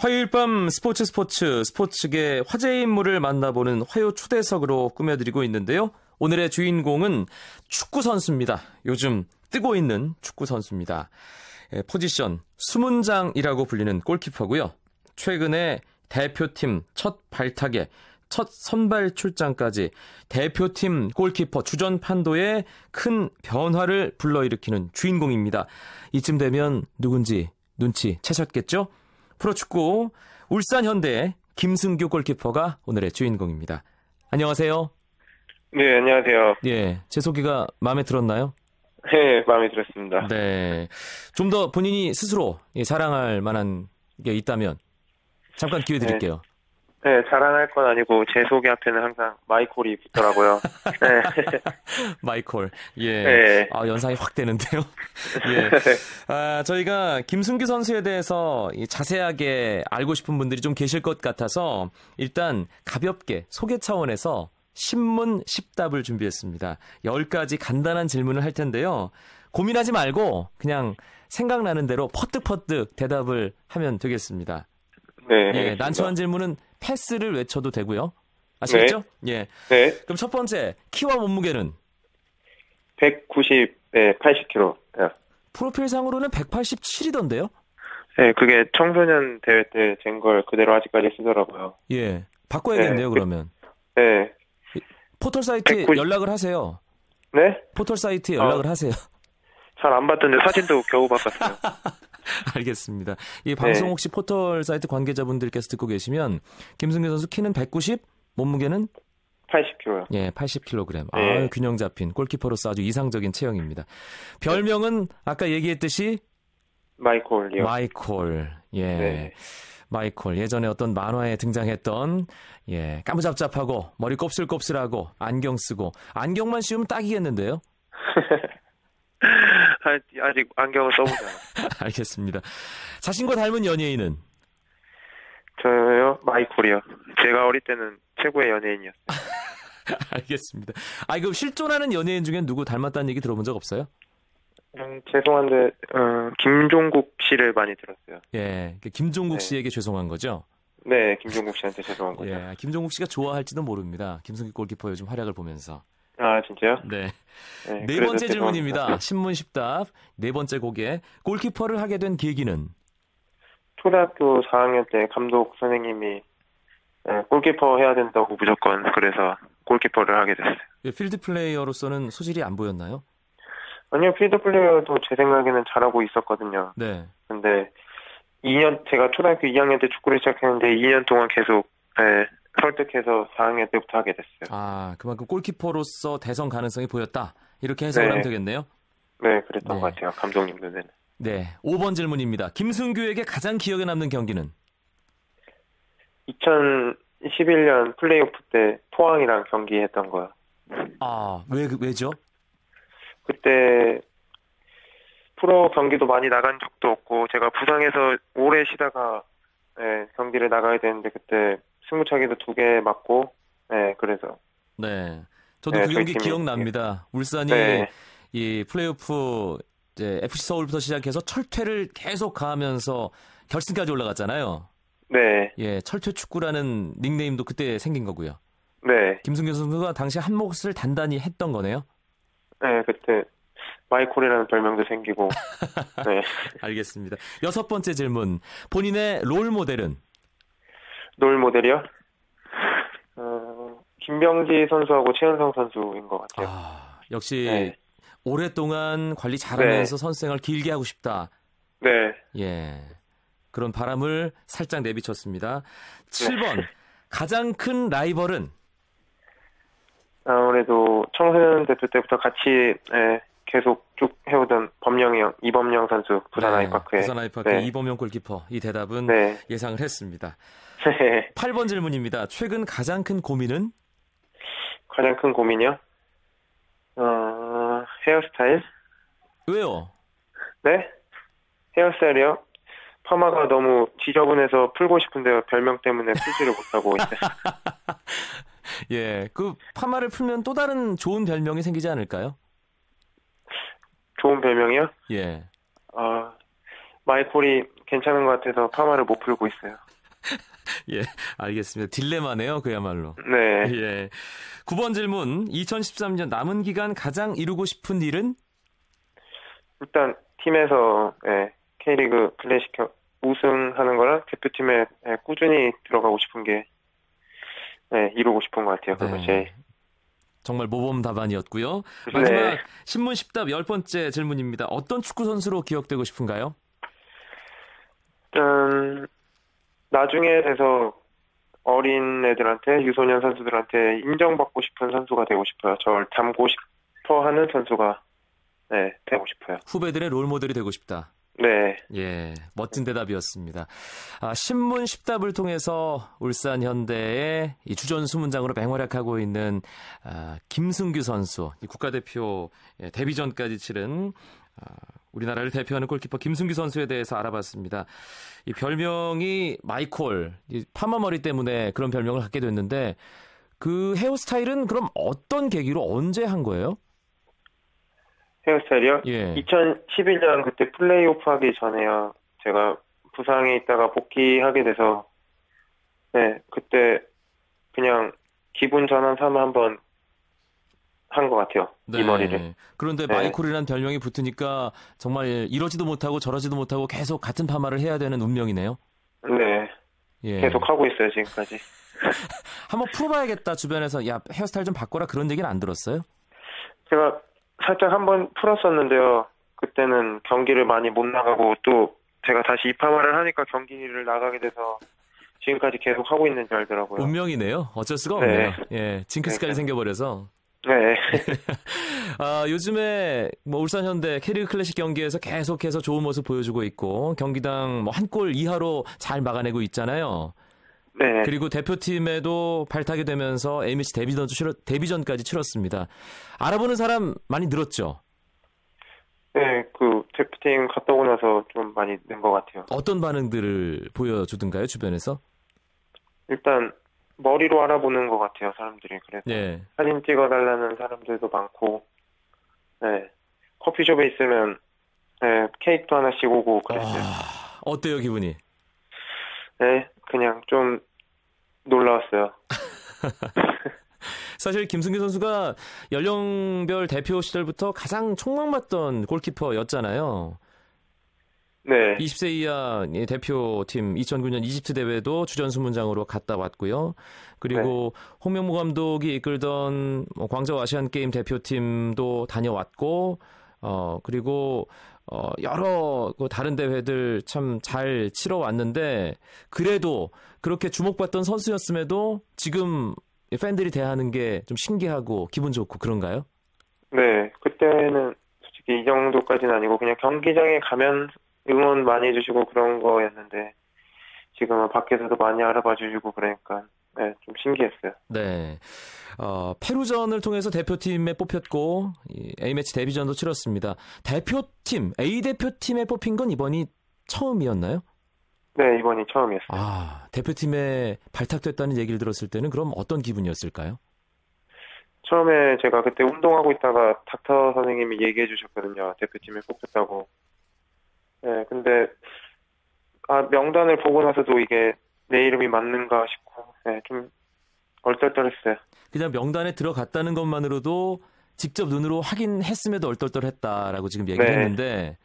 화요일 밤 스포츠 스포츠 스포츠계 화제 인물을 만나보는 화요 초대석으로 꾸며드리고 있는데요. 오늘의 주인공은 축구 선수입니다. 요즘 뜨고 있는 축구 선수입니다. 예, 포지션 수문장이라고 불리는 골키퍼고요. 최근에 대표팀 첫 발탁에 첫 선발 출장까지 대표팀 골키퍼 주전 판도에 큰 변화를 불러일으키는 주인공입니다. 이쯤 되면 누군지 눈치 채셨겠죠? 프로축구 울산 현대 김승규 골키퍼가 오늘의 주인공입니다. 안녕하세요. 네, 안녕하세요. 예, 제 소개가 마음에 들었나요? 네, 마음에 들었습니다. 네. 좀 더 본인이 스스로 자랑할 만한 게 있다면 잠깐 기회 드릴게요. 네, 네 자랑할 건 아니고 제 소개 앞에는 항상 마이콜이 붙더라고요. 네. 마이콜. 예. 네. 아, 연상이 확 되는데요. 예. 아, 저희가 김승규 선수에 대해서 자세하게 알고 싶은 분들이 좀 계실 것 같아서 일단 가볍게 소개 차원에서 신문 10답을 준비했습니다. 10가지 간단한 질문을 할 텐데요. 고민하지 말고 그냥 생각나는 대로 퍼뜩퍼뜩 대답을 하면 되겠습니다. 네. 예, 난처한 질문은 패스를 외쳐도 되고요. 아시겠죠? 네. 예. 네. 그럼 첫 번째, 키와 몸무게는? 190, 네, 80kg. 네. 프로필상으로는 187이던데요? 네, 그게 청소년 대회 때 잰 걸 그대로 아직까지 쓰더라고요. 예. 바꿔야겠네요, 네. 그러면. 네. 포털 사이트에 190... 연락을 하세요. 네? 포털 사이트에 연락을 어, 하세요. 잘안 받던데 사진도 겨우 바꿨어요. 알겠습니다. 이 방송 네. 혹시 포털 사이트 관계자분들께서 듣고 계시면 김승규 선수 키는 190, 몸무게는 80kg. 예, 80kg. 네. 아, 균형 잡힌 골키퍼로서 아주 이상적인 체형입니다. 별명은 아까 얘기했듯이 마이콜이요. 마이콜. 예. 네. 마이콜 예전에 어떤 만화에 등장했던 예 까무잡잡하고 머리 곱슬곱슬하고 안경 쓰고 안경만 씌우면 딱이겠는데요. 아직 안경을 써보자. 알겠습니다. 자신과 닮은 연예인은? 저요? 마이콜이요. 제가 어릴 때는 최고의 연예인이었어요. 알겠습니다. 아, 이거 실존하는 연예인 중엔 누구 닮았다는 얘기 들어본 적 없어요? 음, 죄송한데, 어, 김종국 씨를 많이 들었어요. 예, 그 김종국 네. 씨에게 죄송한 거죠? 네, 김종국 씨한테 죄송한 거죠. 예, 김종국 씨가 좋아할지도 모릅니다. 김승기 골키퍼 요즘 활약을 보면서. 아, 진짜요? 네. 네, 네 번째 질문입니다. 신문 10답. 네 번째 곡에 골키퍼를 하게 된 계기는? 초등학교 4학년 때 감독 선생님이 네, 골키퍼 해야 된다고 무조건 그래서 골키퍼를 하게 됐어요. 예, 필드 플레이어로서는 소질이 안 보였나요? 아니요, 필드 플레이어도 제 생각에는 잘하고 있었거든요. 네. 근데 2년 제가 초등학교 2학년 때 축구를 시작했는데 2년 동안 계속 네, 설득해서 4학년 때부터 하게 됐어요. 아, 그만큼 골키퍼로서 대선 가능성이 보였다. 이렇게 해석을 네. 하면 되겠네요. 네, 그랬던 네. 것 같아요. 감독님 눈에는. 네, 5번 질문입니다. 김승규에게 가장 기억에 남는 경기는? 2011년 플레이오프 때 포항이랑 경기했던 거요. 아, 왜 왜죠? 그때 프로 경기도 많이 나간 적도 없고 제가 부상해서 오래 쉬다가 네, 경기를 나가야 되는데 그때 승부차기도 두 개 맞고 네 그래서 네 저도 네, 그 경기 기억납니다. 울산이 네. 이 플레이오프 이제 FC 서울부터 시작해서 철퇴를 계속 가하면서 결승까지 올라갔잖아요. 네. 예, 철퇴 축구라는 닉네임도 그때 생긴 거고요. 네. 김승규 선수가 당시 한 몫을 단단히 했던 거네요. 네, 그때 마이콜이라는 별명도 생기고. 네. 알겠습니다. 여섯 번째 질문. 본인의 롤 모델은? 롤 모델이요? 어, 김병지 선수하고 최은성 선수인 것 같아요. 아, 역시 네. 오랫동안 관리 잘하면서 네. 선수생활 길게 하고 싶다. 네. 예. 그런 바람을 살짝 내비쳤습니다. 7번. 네. 가장 큰 라이벌은? 아무래도 청소년 대표 때부터 같이 예, 계속 쭉 해오던 범영이 형, 이범영 선수 부산 네, 아이파크에 부산 아이파크 네. 이범영 골키퍼 이 대답은 네. 예상을 했습니다. 네. 8번 질문입니다. 최근 가장 큰 고민은? 가장 큰 고민이요? 어, 헤어스타일? 왜요? 네? 헤어스타일이요? 파마가 너무 지저분해서 풀고 싶은데 별명 때문에 풀지를 못하고 있어요. 예, 그 파마를 풀면 또 다른 좋은 별명이 생기지 않을까요? 좋은 별명이요? 예. 아, 마이콜이 괜찮은 것 같아서 파마를 못 풀고 있어요. 예, 알겠습니다. 딜레마네요, 그야말로. 네. 예. 9번 질문. 2013년 남은 기간 가장 이루고 싶은 일은? 일단 팀에서 예, K리그 클래식 겨- 우승하는 거랑 대표팀에 예, 꾸준히 들어가고 싶은 게 예, 이루고 싶은 것 같아요. 그거 네. 정말 모범 답안이었고요. 네. 마지막 신문 10답 열 번째 질문입니다. 어떤 축구 선수로 기억되고 싶은가요? 일단 나중에 돼서 어린 애들한테 유소년 선수들한테 인정받고 싶은 선수가 되고 싶어요. 저를 닮고 싶어 하는 선수가 네, 되고 싶어요. 후배들의 롤 모델이 되고 싶다. 네. 예, 멋진 대답이었습니다. 아, 신문 10답을 통해서 울산 현대의 이 주전 수 문장으로 맹활약하고 있는 아, 김승규 선수, 이 국가대표 예, 데뷔전까지 치른 아, 우리나라를 대표하는 골키퍼 김승규 선수에 대해서 알아봤습니다. 이 별명이 마이콜, 이 파마 머리 때문에 그런 별명을 갖게 됐는데 그 헤어스타일은 그럼 어떤 계기로 언제 한 거예요? 헤어스타일이요? 예. 2011년 그때 플레이오프 하기 전에요. 제가 부상에 있다가 복귀하게 돼서 네, 그때 그냥 기분 전환 삼아 한번 한것 같아요. 이 머리를. 네. 그런데 네. 마이콜이라는 별명이 붙으니까 정말 이러지도 못하고 저러지도 못하고 계속 같은 파마를 해야 되는 운명이네요. 네. 예. 계속 하고 있어요, 지금까지. 한번 풀어봐야겠다 주변에서 야 헤어스타일 좀 바꿔라 그런 얘기는 안 들었어요? 제가 살짝 한번 풀었었는데요. 그때는 경기를 많이 못 나가고 또 제가 다시 입하마를 하니까 경기를 나가게 돼서 지금까지 계속 하고 있는 줄 알더라고요. 운명이네요. 어쩔 수가 네. 없네요. 예, 징크스까지 네. 생겨버려서. 네. 아, 요즘에 뭐 울산 현대 캐리그 클래식 경기에서 계속해서 좋은 모습 보여주고 있고 경기당 뭐 한 골 이하로 잘 막아내고 있잖아요. 네. 그리고 대표팀에도 발탁이 되면서 A매치 데뷔전, 데뷔전까지 치렀습니다. 알아보는 사람 많이 늘었죠? 네, 그 대표팀 갔다 오고 나서 좀 많이 는 것 같아요. 어떤 반응들을 보여주던가요, 주변에서? 일단 머리로 알아보는 것 같아요, 사람들이. 그래서 네. 사진 찍어달라는 사람들도 많고, 네. 커피숍에 있으면 네, 케이크도 하나씩 오고 그랬어요. 아, 어때요, 기분이? 네, 그냥 좀 놀라웠어요. 사실 김승규 선수가 연령별 대표 시절부터 가장 촉망받던 골키퍼였잖아요. 네, 20세 이하 대표팀 2009년 이집트 대회도 주전 수문장으로 갔다 왔고요. 그리고 홍명보 감독이 이끌던 뭐 광저우 아시안 게임 대표팀도 다녀왔고, 어 그리고 어 여러 그 다른 대회들 참 잘 치러 왔는데 그래도 그렇게 주목받던 선수였음에도 지금 팬들이 대하는 게 좀 신기하고 기분 좋고 그런가요? 네, 그때는 솔직히 이 정도까지는 아니고 그냥 경기장에 가면 응원 많이 해주시고 그런 거였는데 지금은 밖에서도 많이 알아봐 주시고 그러니까 네, 좀 신기했어요. 네. 어, 페루전을 통해서 대표팀에 뽑혔고 이 A매치 데뷔전도 치렀습니다. 대표팀, A 대표팀에 뽑힌 건 이번이 처음이었나요? 네, 이번이 처음이었어요. 아, 대표팀에 발탁됐다는 얘기를 들었을 때는 그럼 어떤 기분이었을까요? 처음에 제가 그때 운동하고 있다가 닥터 선생님이 얘기해 주셨거든요. 대표팀에 뽑혔다고. 네, 근데 아, 명단을 보고 나서도 이게 내 이름이 맞는가 싶고 네, 좀 얼떨떨했어요. 그냥 명단에 들어갔다는 것만으로도 직접 눈으로 확인했음에도 얼떨떨했다라고 지금 얘기를 네. 했는데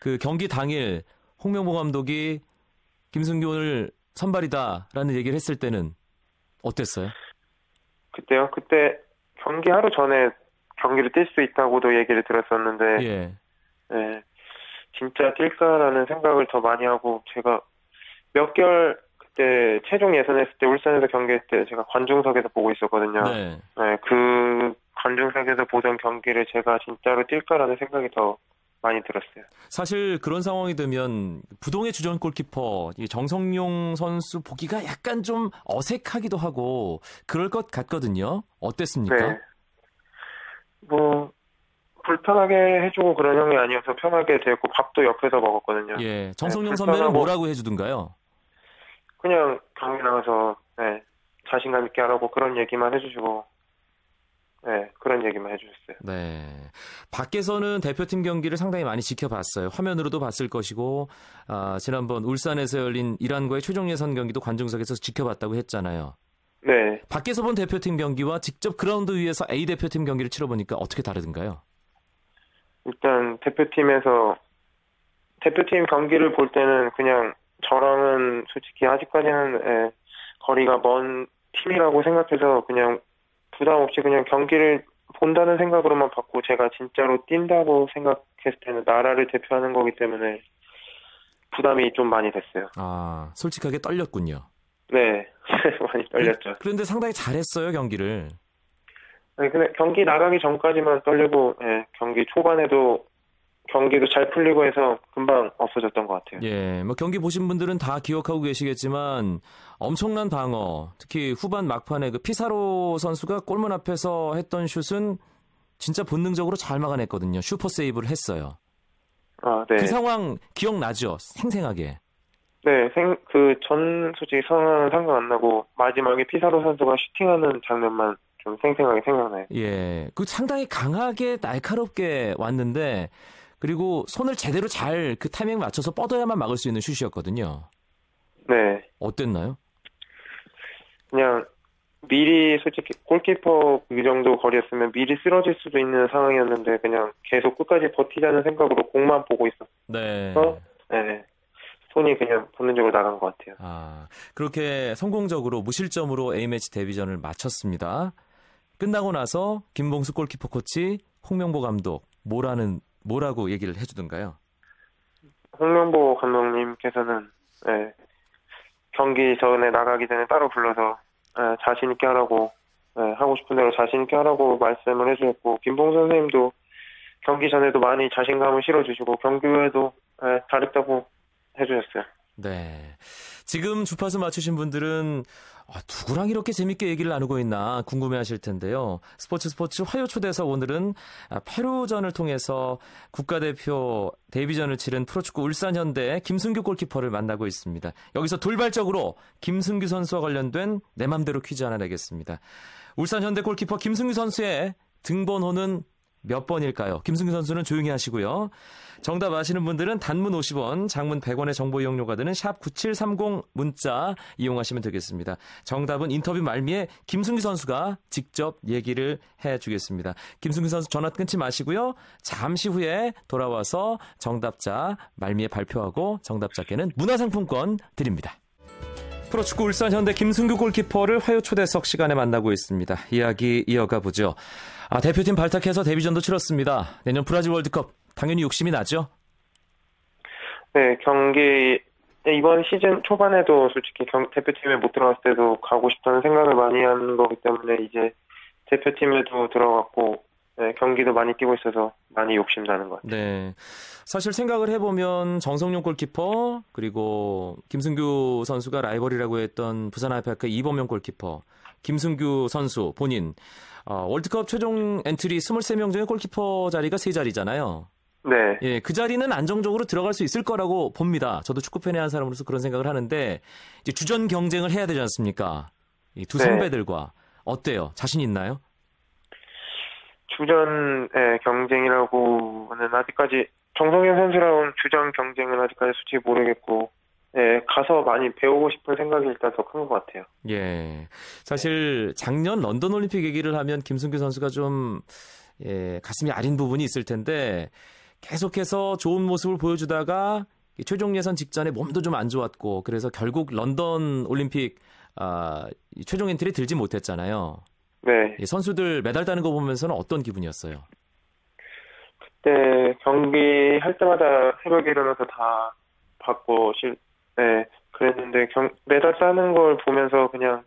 그 경기 당일 홍명보 감독이 김승규 오늘 선발이다라는 얘기를 했을 때는 어땠어요? 그때요? 그때 경기 하루 전에 경기를 뛸 수 있다고도 얘기를 들었었는데 예. 네, 진짜 뛸까라는 생각을 더 많이 하고 제가 몇 개월 그때 최종 예선했을 때 울산에서 경기했을 때 제가 관중석에서 보고 있었거든요. 네. 네, 그 관중석에서 보던 경기를 제가 진짜로 뛸까라는 생각이 더 많이 들었어요. 사실 그런 상황이 되면 부동의 주전 골키퍼 이 정성용 선수 보기가 약간 좀 어색하기도 하고 그럴 것 같거든요. 어땠습니까? 네. 뭐 불편하게 해주고 그런 형이 아니어서 편하게 됐고 밥도 옆에서 먹었거든요. 예. 정성용 네, 선배는 뭐라고 해주던가요? 그냥 경기 나가서 네, 자신감 있게 하라고 그런 얘기만 해주시고 네, 그런 얘기만 해주셨어요. 네. 밖에서는 대표팀 경기를 상당히 많이 지켜봤어요. 화면으로도 봤을 것이고, 아, 지난번 울산에서 열린 이란과의 최종 예선 경기도 관중석에서 지켜봤다고 했잖아요. 네. 밖에서 본 대표팀 경기와 직접 그라운드 위에서 A 대표팀 경기를 치러보니까 어떻게 다르던가요? 일단 대표팀에서 대표팀 경기를 볼 때는 그냥 저랑은 솔직히 아직까지는 예, 거리가 먼 팀이라고 생각해서 그냥 부담 없이 그냥 경기를 본다는 생각으로만 봤고 제가 진짜로 뛴다고 생각했을 때는 나라를 대표하는 거기 때문에 부담이 좀 많이 됐어요. 아, 솔직하게 떨렸군요. 네, 많이 떨렸죠. 그런데 상당히 잘했어요, 경기를. 네, 근데 경기 나가기 전까지만 떨리고 예, 경기 초반에도 경기도 잘 풀리고 해서 금방 없어졌던 것 같아요. 예, 뭐 경기 보신 분들은 다 기억하고 계시겠지만 엄청난 방어, 특히 후반 막판에 그 피사로 선수가 골문 앞에서 했던 슛은 진짜 본능적으로 잘 막아냈거든요. 슈퍼 세이브를 했어요. 아, 네. 그 상황 기억나죠? 생생하게. 네, 생, 그, 전, 솔직히 상황은 상관 안 나고, 마지막에 피사로 선수가 슈팅하는 장면만 좀 생생하게 생각나요. 예, 그 상당히 강하게 날카롭게 왔는데, 그리고 손을 제대로 잘 그 타이밍 맞춰서 뻗어야만 막을 수 있는 슛이었거든요. 네. 어땠나요? 그냥, 미리 솔직히 골키퍼 이 정도 거리였으면 미리 쓰러질 수도 있는 상황이었는데, 그냥 계속 끝까지 버티자는 생각으로 공만 보고 있었어. 네. 네. 손이 그냥 본능적으로 나간 것 같아요. 아, 그렇게 성공적으로 무실점으로 A매치 데뷔전을 마쳤습니다. 끝나고 나서 김봉수 골키퍼 코치, 홍명보 감독, 뭐라는, 뭐라고 얘기를 해주던가요? 홍명보 감독님께서는, 네, 경기 전에 나가기 전에 따로 불러서, 네, 자신 있게 하라고, 네, 하고 싶은 대로 자신 있게 하라고 말씀을 해주셨고, 김봉수 선생님도 경기 전에도 많이 자신감을 실어주시고, 경기 후에도, 네, 잘했다고 해주셨어요. 네. 지금 주파수 맞추신 분들은 아, 누구랑 이렇게 재밌게 얘기를 나누고 있나 궁금해 하실 텐데요. 스포츠 스포츠 화요 초대석 오늘은 아, 페루전을 통해서 국가대표 데뷔전을 치른 프로축구 울산현대 김승규 골키퍼를 만나고 있습니다. 여기서 돌발적으로 김승규 선수와 관련된 내 맘대로 퀴즈 하나 내겠습니다. 울산현대 골키퍼 김승규 선수의 등번호는 몇 번일까요? 김승규 선수는 조용히 하시고요. 정답 아시는 분들은 단문 50원, 장문 100원의 정보 이용료가 드는 샵 9730 문자 이용하시면 되겠습니다. 정답은 인터뷰 말미에 김승규 선수가 직접 얘기를 해 주겠습니다. 김승규 선수 전화 끊지 마시고요. 잠시 후에 돌아와서 정답자 말미에 발표하고 정답자께는 문화상품권 드립니다. 프로축구 울산 현대 김승규 골키퍼를 화요 초대석 시간에 만나고 있습니다. 이야기 이어가 보죠. 아, 대표팀 발탁해서 데뷔전도 치렀습니다. 내년 브라질 월드컵 당연히 욕심이 나죠? 네, 경기 이번 시즌 초반에도 솔직히 경, 대표팀에 못 들어갔을 때도 가고 싶다는 생각을 많이 하는 거기 때문에 이제 대표팀에도 들어갔고 네, 경기도 많이 뛰고 있어서 많이 욕심 나는 것 같아요. 네. 사실 생각을 해보면 정성룡 골키퍼 그리고 김승규 선수가 라이벌이라고 했던 부산 아이파크 이범영 골키퍼 김승규 선수 본인 어, 월드컵 최종 엔트리 23명 중에 골키퍼 자리가 3자리잖아요. 네. 예, 그 자리는 안정적으로 들어갈 수 있을 거라고 봅니다. 저도 축구 팬의 한 사람으로서 그런 생각을 하는데 이제 주전 경쟁을 해야 되지 않습니까? 이두 네. 선배들과 어때요? 자신 있나요? 주전 의 경쟁이라고는 아직까지 정성현 선수랑 주전 경쟁은 아직까지 솔직히 모르겠고 예, 가서 많이 배우고 싶은 생각이 일단 더 큰 것 같아요. 예. 사실 작년 런던 올림픽 얘기를 하면 김승규 선수가 좀 예, 가슴이 아린 부분이 있을 텐데 계속해서 좋은 모습을 보여주다가 최종 예선 직전에 몸도 좀 안 좋았고 그래서 결국 런던 올림픽 아, 최종 엔트리 들지 못했잖아요. 네. 예, 선수들 메달 따는 거 보면서는 어떤 기분이었어요? 그때 경기 할 때마다 새벽에 일어나서 다 봤고 실, 네, 그랬는데 경, 메달 따는 걸 보면서 그냥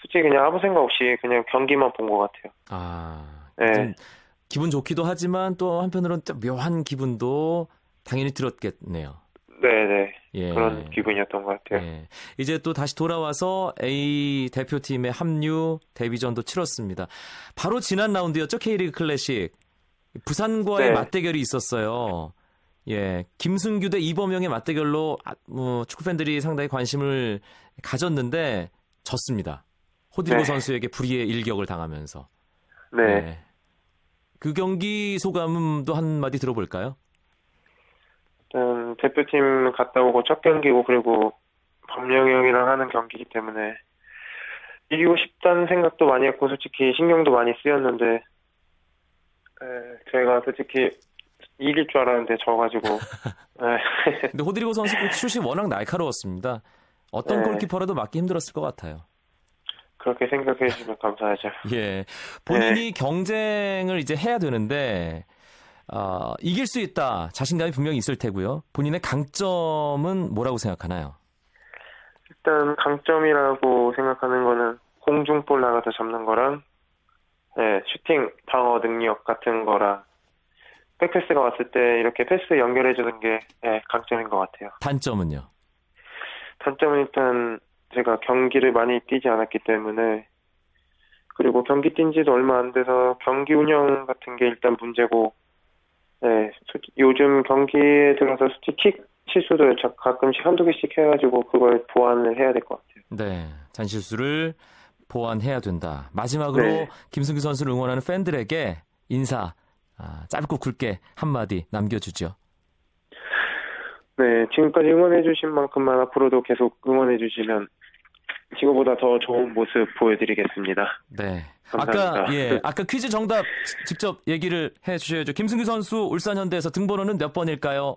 솔직히 그냥 아무 생각 없이 그냥 경기만 본 것 같아요. 아, 네. 좀 기분 좋기도 하지만 또 한편으로는 또 묘한 기분도 당연히 들었겠네요. 네네. 예. 그런 기분이었던 것 같아요. 예. 이제 또 다시 돌아와서 A 대표팀의 합류 데뷔전도 치렀습니다. 바로 지난 라운드였죠 K리그 클래식. 부산과의 네. 맞대결이 있었어요. 예, 김승규 대 이범영의 맞대결로 아, 뭐, 축구 팬들이 상당히 관심을 가졌는데 졌습니다. 호드리고 네. 선수에게 불의의 일격을 당하면서. 네. 그 경기 소감도 한마디 들어볼까요? 일단 대표팀 갔다 오고 첫 경기고 그리고 범령이 형이랑 하는 경기이기 때문에 이기고 싶다는 생각도 많이 했고 솔직히 신경도 많이 쓰였는데 에, 저희가 솔직히 이길 줄 알았는데 져가지고 에, 근데 호드리고 선수 그 슛이 워낙 날카로웠습니다. 어떤 네. 골키퍼라도 맞기 힘들었을 것 같아요. 그렇게 생각해 주시면 감사하죠. 예. 본인이 네. 경쟁을 이제 해야 되는데, 아, 이길 수 있다. 자신감이 분명히 있을 테고요. 본인의 강점은 뭐라고 생각하나요? 일단 강점이라고 생각하는 거는 공중볼 나가서 잡는 거랑 네, 슈팅 방어 능력 같은 거랑 백패스가 왔을 때 이렇게 패스 연결해 주는 게 네, 강점인 것 같아요. 단점은요? 단점은 일단 제가 경기를 많이 뛰지 않았기 때문에 그리고 경기 뛴 지도 얼마 안 돼서 경기 운영 같은 게 일단 문제고 네, 요즘 경기에 들어서 솔직히 킥 실수도 자- 가끔씩 한두 개씩 해가지고 그걸 보완을 해야 될 것 같아요. 네. 잔실수를 보완해야 된다. 마지막으로 네. 김승규 선수를 응원하는 팬들에게 인사, 아, 짧고 굵게 한마디 남겨주죠. 네, 지금까지 응원해주신 만큼만 앞으로도 계속 응원해주시면 지금보다 더 좋은 모습 보여드리겠습니다. 네. 감사합니다. 아까, 예, 아까 퀴즈 정답 지- 직접 얘기를 해 주셔야죠. 김승규 선수 울산현대에서 등번호는 몇 번일까요?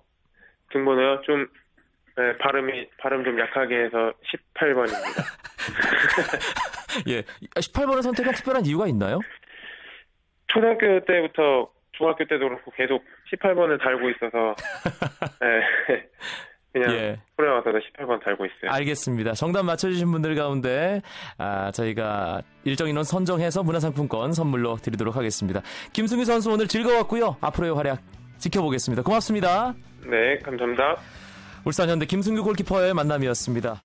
등번호요? 좀 네, 발음이 발음 좀 약하게 해서 18번입니다. 예. 18번을 선택한 특별한 이유가 있나요? 초등학교 때부터 중학교 때도 그렇고 계속 18번을 달고 있어서 네, 그냥 예. 와서도 18번 달고 있어요. 알겠습니다. 정답 맞춰주신 분들 가운데 아, 저희가 일정 인원 선정해서 문화상품권 선물로 드리도록 하겠습니다. 김승규 선수 오늘 즐거웠고요. 앞으로의 활약 지켜보겠습니다. 고맙습니다. 네, 감사합니다. 울산현대 김승규 골키퍼의 만남이었습니다.